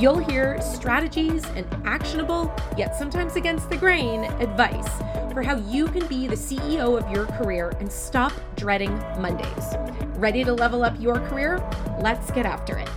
You'll hear strategies and actionable, yet sometimes against the grain, advice for how you can be the CEO of your career and stop dreading Mondays. Ready to level up your career? Let's get after it.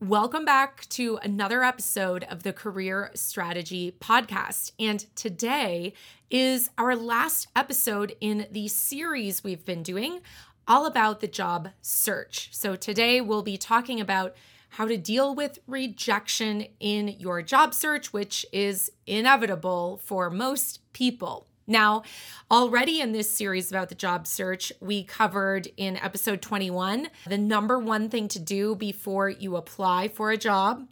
Welcome back to another episode of the Career Strategy Podcast. And today is our last episode in the series we've been doing all about the job search. So today we'll be talking about how to deal with rejection in your job search, which is inevitable for most people. Now, already in this series about the job search, we covered in episode 21 the number one thing to do before you apply for a job.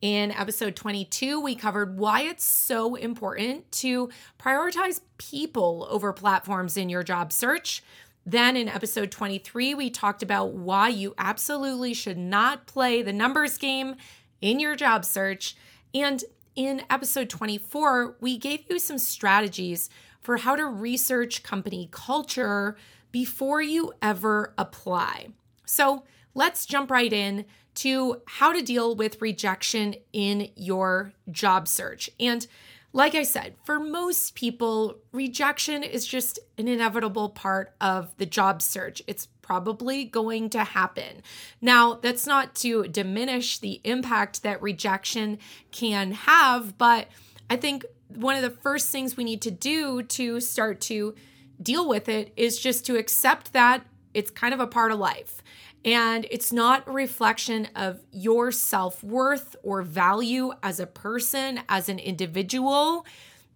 In episode 22, we covered why it's so important to prioritize people over platforms in your job search. Then in episode 23, we talked about why you absolutely should not play the numbers game in your job search. And in episode 24, we gave you some strategies for how to research company culture before you ever apply. So let's jump right in to how to deal with rejection in your job search. And like I said, for most people, rejection is just an inevitable part of the job search. It's probably going to happen. Now, that's not to diminish the impact that rejection can have, but I think one of the first things we need to do to start to deal with it is just to accept that it's kind of a part of life. And it's not a reflection of your self worth or value as a person, as an individual.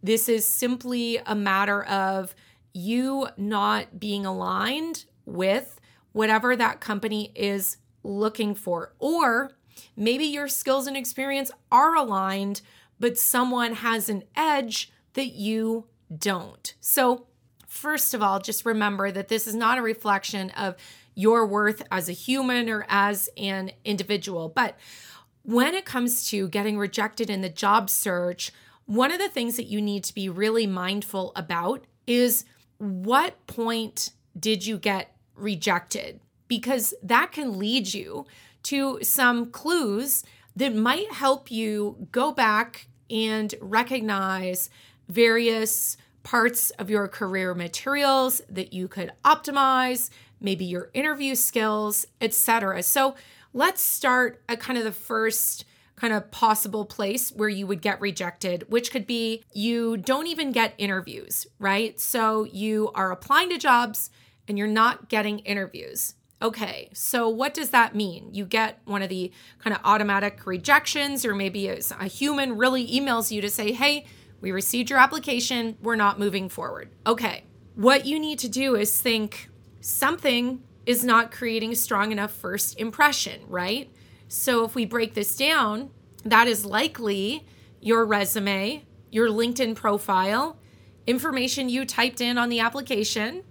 This is simply a matter of you not being aligned with whatever that company is looking for. Or maybe your skills and experience are aligned, but someone has an edge that you don't. So, first of all, just remember that this is not a reflection of your worth as a human or as an individual. But when it comes to getting rejected in the job search, one of the things that you need to be really mindful about is what point did you get rejected? Because that can lead you to some clues that might help you go back and recognize various parts of your career materials that you could optimize, maybe your interview skills, etc. So let's start at kind of the first kind of possible place where you would get rejected, which could be you don't even get interviews, right? So you are applying to jobs and you're not getting interviews. Okay, so what does that mean? You get one of the kind of automatic rejections, or maybe a, a human really emails you to say, hey, we received your application, we're not moving forward. Okay, what you need to do is think, something is not creating a strong enough first impression, right? So if we break this down, that is likely your resume, your LinkedIn profile, information you typed in on the application,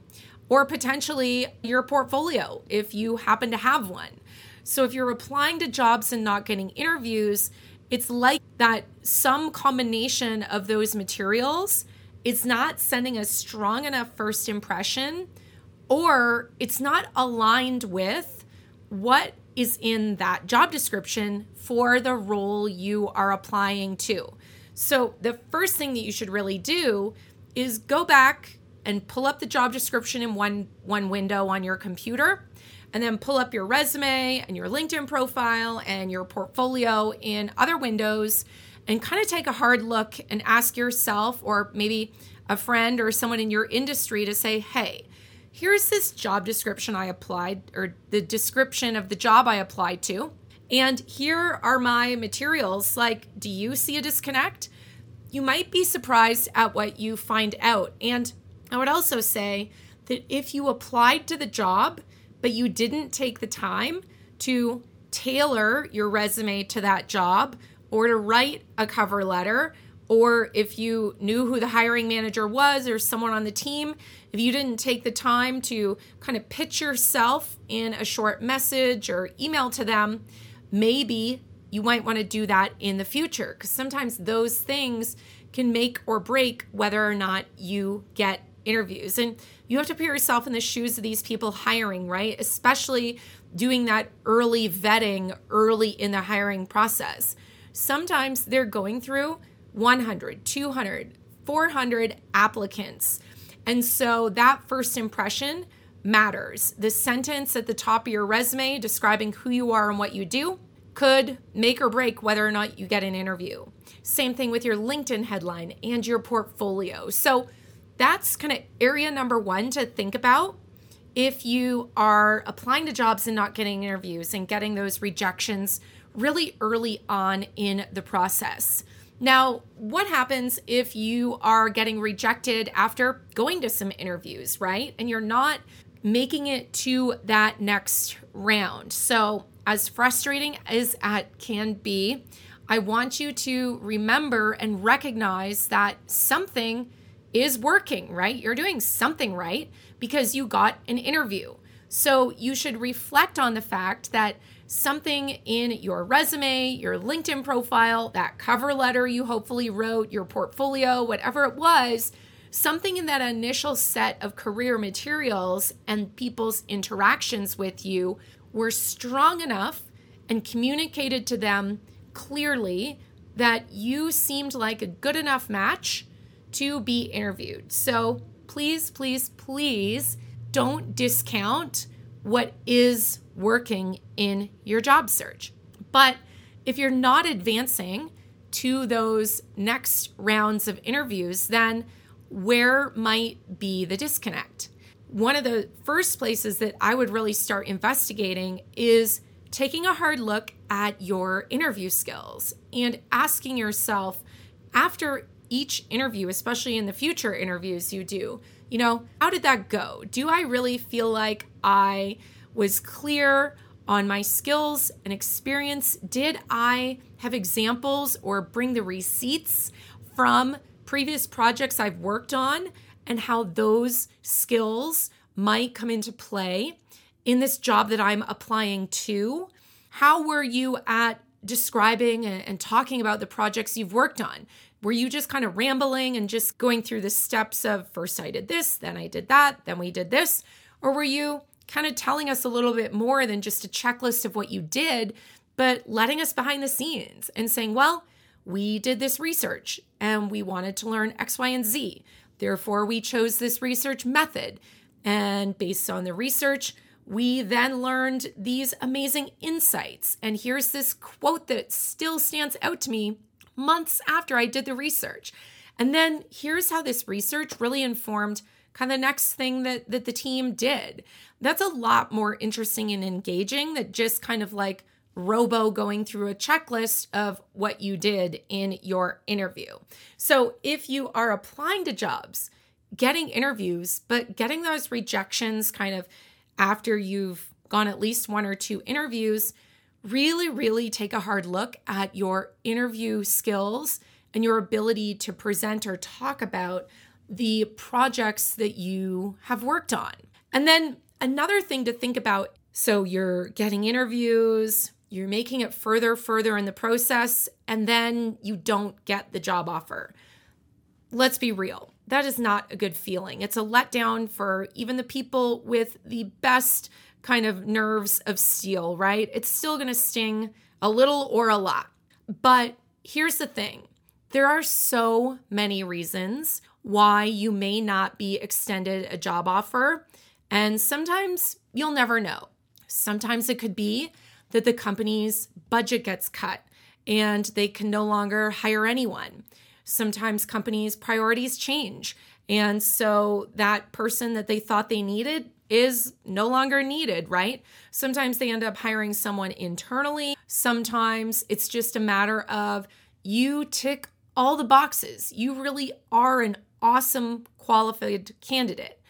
or potentially your portfolio if you happen to have one. So if you're applying to jobs and not getting interviews, it's like that some combination of those materials is not sending a strong enough first impression or it's not aligned with what is in that job description for the role you are applying to. So, the first thing that you should really do is go back and pull up the job description in one one window on your computer and then pull up your resume and your LinkedIn profile and your portfolio in other windows and kind of take a hard look and ask yourself or maybe a friend or someone in your industry to say, "Hey, here's this job description I applied, or the description of the job I applied to. And here are my materials. Like, do you see a disconnect? You might be surprised at what you find out. And I would also say that if you applied to the job, but you didn't take the time to tailor your resume to that job or to write a cover letter or if you knew who the hiring manager was or someone on the team, if you didn't take the time to kind of pitch yourself in a short message or email to them, maybe you might want to do that in the future because sometimes those things can make or break whether or not you get interviews. And you have to put yourself in the shoes of these people hiring, right? Especially doing that early vetting early in the hiring process. Sometimes they're going through 100, 200, 400 applicants. And so that first impression matters. The sentence at the top of your resume describing who you are and what you do could make or break whether or not you get an interview. Same thing with your LinkedIn headline and your portfolio. So that's kind of area number one to think about if you are applying to jobs and not getting interviews and getting those rejections really early on in the process. Now, what happens if you are getting rejected after going to some interviews, right? And you're not making it to that next round. So, as frustrating as it can be, I want you to remember and recognize that something is working, right? You're doing something right because you got an interview. So you should reflect on the fact that something in your resume, your LinkedIn profile, that cover letter you hopefully wrote, your portfolio, whatever it was, something in that initial set of career materials and people's interactions with you were strong enough and communicated to them clearly that you seemed like a good enough match to be interviewed. So please, please, please don't discount what is working in your job search. But if you're not advancing to those next rounds of interviews, then where might be the disconnect? One of the first places that I would really start investigating is taking a hard look at your interview skills and asking yourself after each interview, especially in the future interviews you do, you know, how did that go? Do I really feel like I was clear on my skills and experience? Did I have examples or bring the receipts from previous projects I've worked on and how those skills might come into play in this job that I'm applying to? How were you at describing and talking about the projects you've worked on? Were you just kind of rambling and just going through the steps of first I did this, then I did that, then we did this? Or were you kind of telling us a little bit more than just a checklist of what you did, but letting us behind the scenes and saying, well, we did this research and we wanted to learn X, Y, and Z. Therefore, we chose this research method. And based on the research, we then learned these amazing insights. And here's this quote that still stands out to me months after I did the research. And then here's how this research really informed kind of the next thing that that the team did. That's a lot more interesting and engaging than just kind of like robo going through a checklist of what you did in your interview. So if you are applying to jobs, getting interviews, but getting those rejections kind of after you've gone at least one or two interviews, really, really take a hard look at your interview skills and your ability to present or talk about the projects that you have worked on. And then another thing to think about so you're getting interviews, you're making it further, further in the process, and then you don't get the job offer. Let's be real. That is not a good feeling. It's a letdown for even the people with the best kind of nerves of steel, right? It's still going to sting a little or a lot. But here's the thing there are so many reasons why you may not be extended a job offer. And sometimes you'll never know. Sometimes it could be that the company's budget gets cut and they can no longer hire anyone. Sometimes companies' priorities change. And so that person that they thought they needed is no longer needed, right? Sometimes they end up hiring someone internally. Sometimes it's just a matter of you tick all the boxes. You really are an awesome qualified candidate,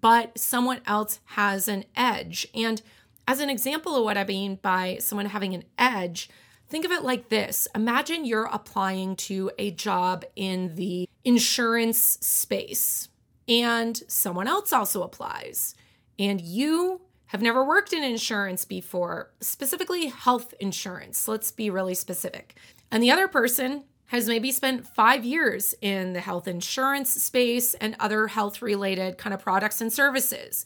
but someone else has an edge. And as an example of what I mean by someone having an edge, think of it like this Imagine you're applying to a job in the insurance space, and someone else also applies, and you have never worked in insurance before, specifically health insurance. Let's be really specific. And the other person has maybe spent five years in the health insurance space and other health related kind of products and services.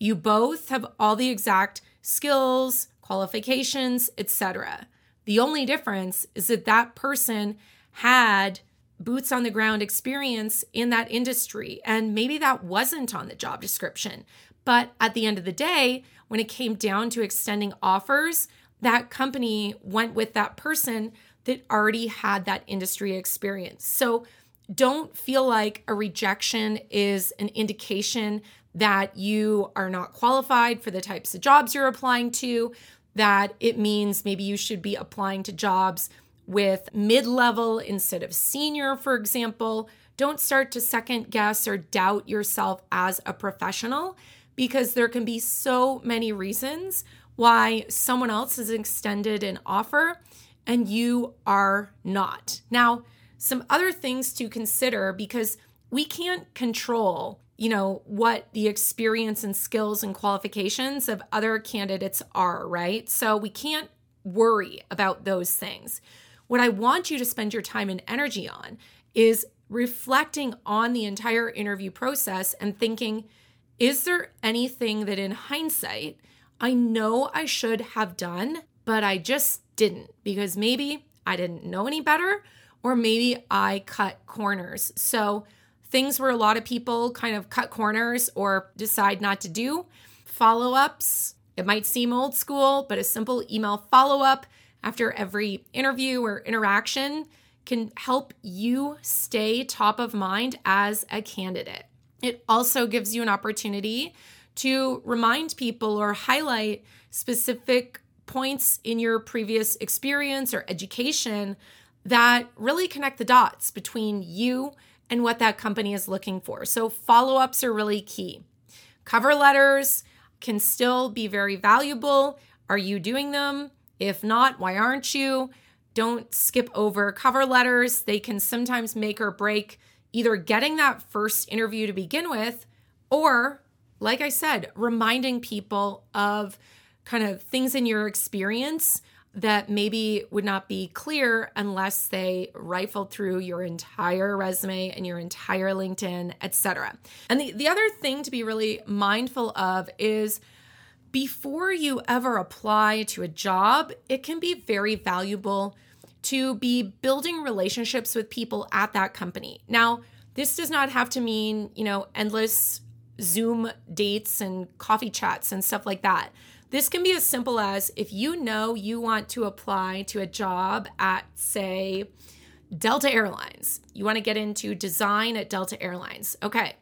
You both have all the exact skills, qualifications, etc. The only difference is that that person had boots on the ground experience in that industry and maybe that wasn't on the job description. But at the end of the day, when it came down to extending offers, that company went with that person that already had that industry experience. So don't feel like a rejection is an indication that you are not qualified for the types of jobs you're applying to, that it means maybe you should be applying to jobs with mid level instead of senior, for example. Don't start to second guess or doubt yourself as a professional because there can be so many reasons why someone else has extended an offer and you are not. Now, some other things to consider because we can't control, you know, what the experience and skills and qualifications of other candidates are, right? So we can't worry about those things. What I want you to spend your time and energy on is reflecting on the entire interview process and thinking, is there anything that in hindsight I know I should have done, but I just didn't because maybe I didn't know any better or maybe I cut corners. So, things where a lot of people kind of cut corners or decide not to do, follow ups. It might seem old school, but a simple email follow up after every interview or interaction can help you stay top of mind as a candidate. It also gives you an opportunity to remind people or highlight specific points in your previous experience or education that really connect the dots between you and what that company is looking for. So, follow ups are really key. Cover letters can still be very valuable. Are you doing them? If not, why aren't you? Don't skip over cover letters. They can sometimes make or break either getting that first interview to begin with, or, like I said, reminding people of kind of things in your experience that maybe would not be clear unless they rifled through your entire resume and your entire LinkedIn, etc. And the, the other thing to be really mindful of is before you ever apply to a job, it can be very valuable to be building relationships with people at that company. Now, this does not have to mean, you know, endless Zoom dates and coffee chats and stuff like that. This can be as simple as if you know you want to apply to a job at, say, Delta Airlines, you want to get into design at Delta Airlines. Okay,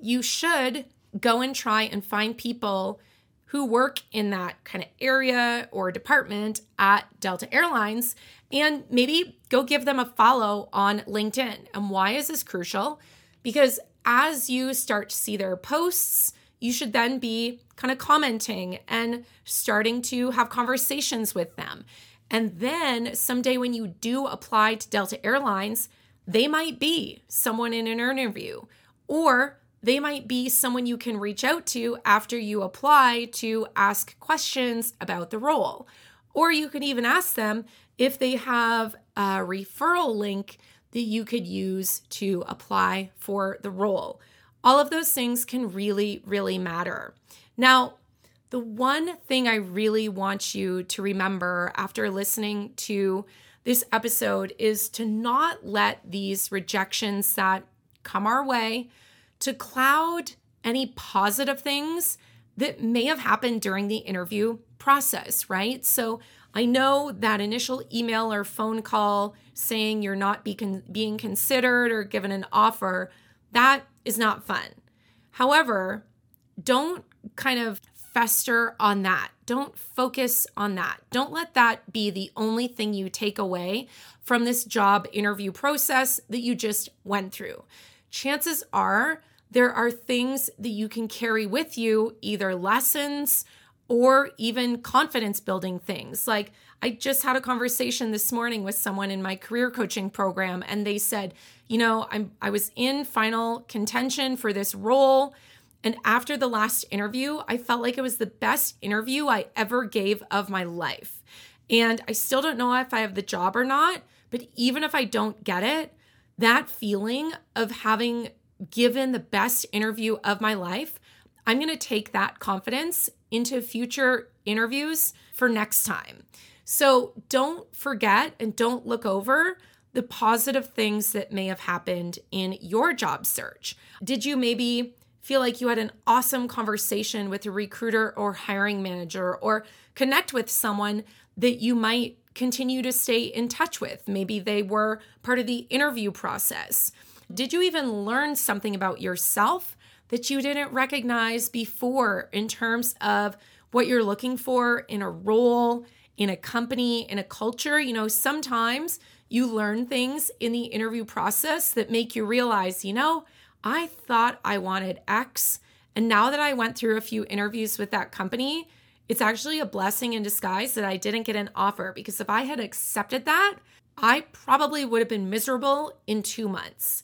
you should go and try and find people who work in that kind of area or department at Delta Airlines and maybe go give them a follow on LinkedIn. And why is this crucial? Because as you start to see their posts, you should then be kind of commenting and starting to have conversations with them. And then someday when you do apply to Delta Airlines, they might be someone in an interview or they might be someone you can reach out to after you apply to ask questions about the role. Or you can even ask them if they have a referral link that you could use to apply for the role. All of those things can really, really matter. Now, the one thing I really want you to remember after listening to this episode is to not let these rejections that come our way to cloud any positive things that may have happened during the interview process, right? So I know that initial email or phone call saying you're not be con- being considered or given an offer, that is not fun. However, don't kind of fester on that. Don't focus on that. Don't let that be the only thing you take away from this job interview process that you just went through chances are there are things that you can carry with you, either lessons or even confidence building things. Like I just had a conversation this morning with someone in my career coaching program and they said, "You know, I'm I was in final contention for this role and after the last interview, I felt like it was the best interview I ever gave of my life. And I still don't know if I have the job or not, but even if I don't get it, that feeling of having given the best interview of my life, I'm going to take that confidence into future interviews for next time. So don't forget and don't look over the positive things that may have happened in your job search. Did you maybe feel like you had an awesome conversation with a recruiter or hiring manager or connect with someone that you might continue to stay in touch with. Maybe they were part of the interview process. Did you even learn something about yourself that you didn't recognize before in terms of what you're looking for in a role, in a company, in a culture? You know, sometimes you learn things in the interview process that make you realize, you know, I thought I wanted X. And now that I went through a few interviews with that company, it's actually a blessing in disguise that I didn't get an offer because if I had accepted that, I probably would have been miserable in two months.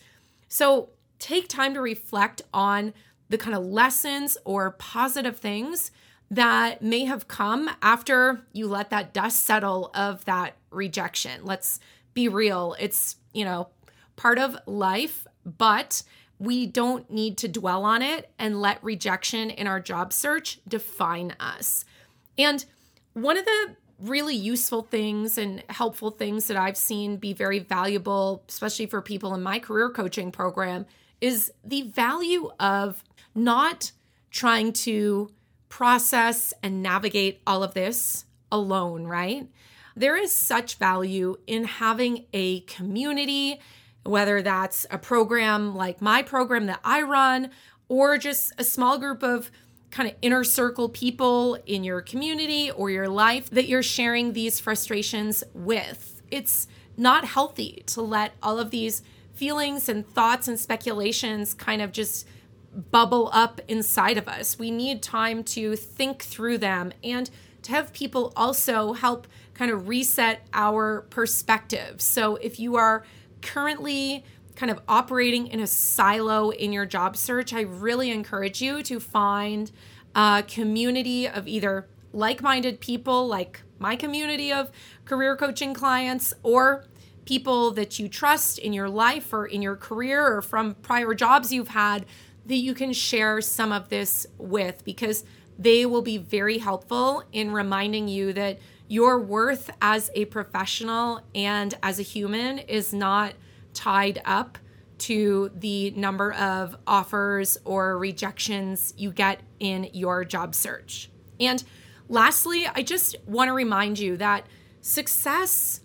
So take time to reflect on the kind of lessons or positive things that may have come after you let that dust settle of that rejection. Let's be real. It's, you know, part of life, but we don't need to dwell on it and let rejection in our job search define us. And one of the really useful things and helpful things that I've seen be very valuable, especially for people in my career coaching program, is the value of not trying to process and navigate all of this alone, right? There is such value in having a community whether that's a program like my program that I run, or just a small group of kind of inner circle people in your community or your life that you're sharing these frustrations with. It's not healthy to let all of these feelings and thoughts and speculations kind of just bubble up inside of us. We need time to think through them and to have people also help kind of reset our perspective. So if you are currently kind of operating in a silo in your job search, I really encourage you to find a community of either like minded people, like my community of career coaching clients, or people that you trust in your life or in your career or from prior jobs you've had that you can share some of this with because they will be very helpful in reminding you that your worth as a professional and as a human is not tied up to the number of offers or rejections you get in your job search. And lastly, I just want to remind you that success,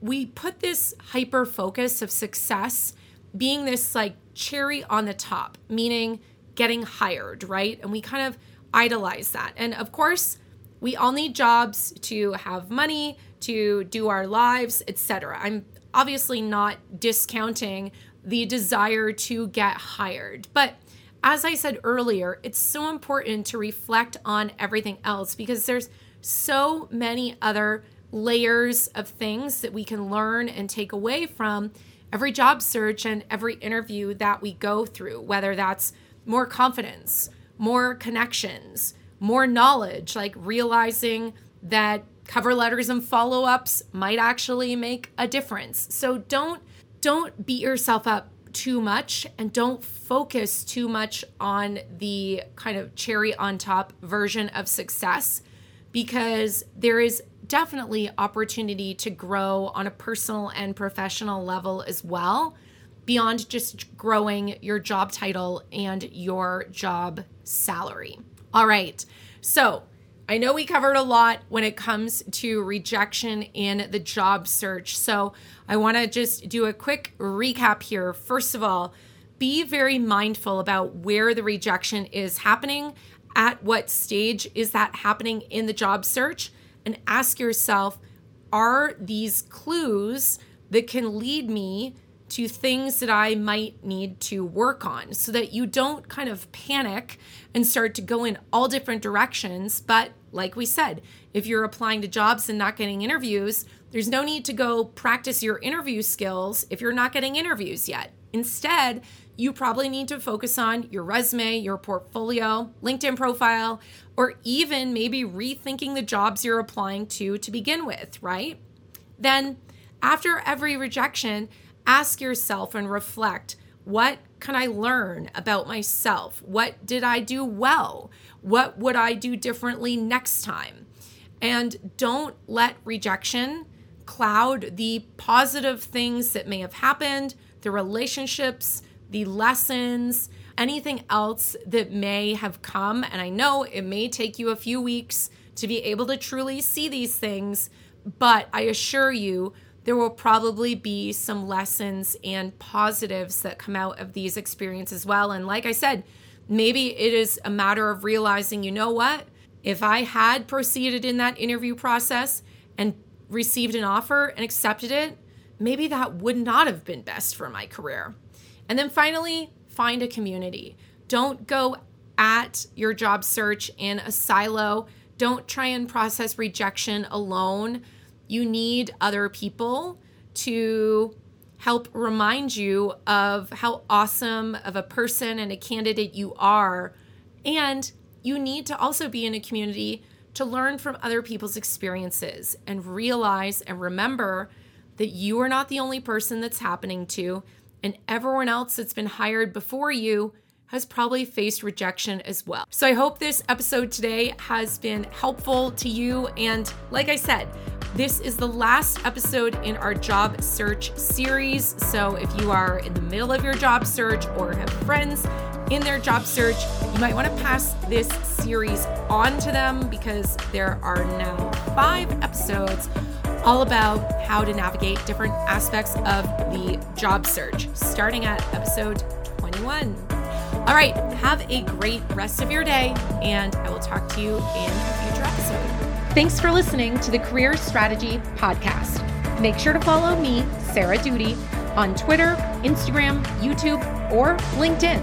we put this hyper focus of success being this like cherry on the top, meaning getting hired, right? And we kind of idolize that. And of course, we all need jobs to have money, to do our lives, etc. I'm obviously not discounting the desire to get hired, but as I said earlier, it's so important to reflect on everything else because there's so many other layers of things that we can learn and take away from every job search and every interview that we go through, whether that's more confidence, more connections, more knowledge, like realizing that cover letters and follow-ups might actually make a difference. So don't don't beat yourself up too much and don't focus too much on the kind of cherry on top version of success because there is definitely opportunity to grow on a personal and professional level as well beyond just growing your job title and your job salary. All right. So, I know we covered a lot when it comes to rejection in the job search. So, I want to just do a quick recap here. First of all, be very mindful about where the rejection is happening, at what stage is that happening in the job search, and ask yourself are these clues that can lead me to things that I might need to work on so that you don't kind of panic and start to go in all different directions. But like we said, if you're applying to jobs and not getting interviews, there's no need to go practice your interview skills if you're not getting interviews yet. Instead, you probably need to focus on your resume, your portfolio, LinkedIn profile, or even maybe rethinking the jobs you're applying to to begin with, right? Then, after every rejection, ask yourself and reflect what can I learn about myself? What did I do well? What would I do differently next time? And don't let rejection cloud the positive things that may have happened, the relationships, the lessons, anything else that may have come. And I know it may take you a few weeks to be able to truly see these things, but I assure you, there will probably be some lessons and positives that come out of these experiences as well. And like I said, maybe it is a matter of realizing, you know what? If I had proceeded in that interview process and received an offer and accepted it, maybe that would not have been best for my career. And then finally, find a community. Don't go at your job search in a silo. Don't try and process rejection alone you need other people to help remind you of how awesome of a person and a candidate you are. And you need to also be in a community to learn from other people's experiences and realize and remember that you are not the only person that's happening to, and everyone else that's been hired before you has probably faced rejection as well. So I hope this episode today has been helpful to you. And like I said, this is the last episode in our job search series. So if you are in the middle of your job search or have friends in their job search, you might want to pass this series on to them because there are now five episodes all about how to navigate different aspects of the job search, starting at episode 21. All right, have a great rest of your day, and I will talk to you in a future. Thanks for listening to the Career Strategy Podcast. Make sure to follow me, Sarah Doody, on Twitter, Instagram, YouTube, or LinkedIn.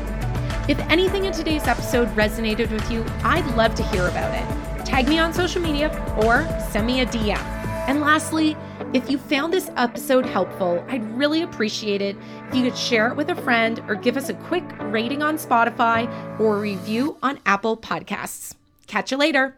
If anything in today's episode resonated with you, I'd love to hear about it. Tag me on social media or send me a DM. And lastly, if you found this episode helpful, I'd really appreciate it if you could share it with a friend or give us a quick rating on Spotify or a review on Apple Podcasts. Catch you later.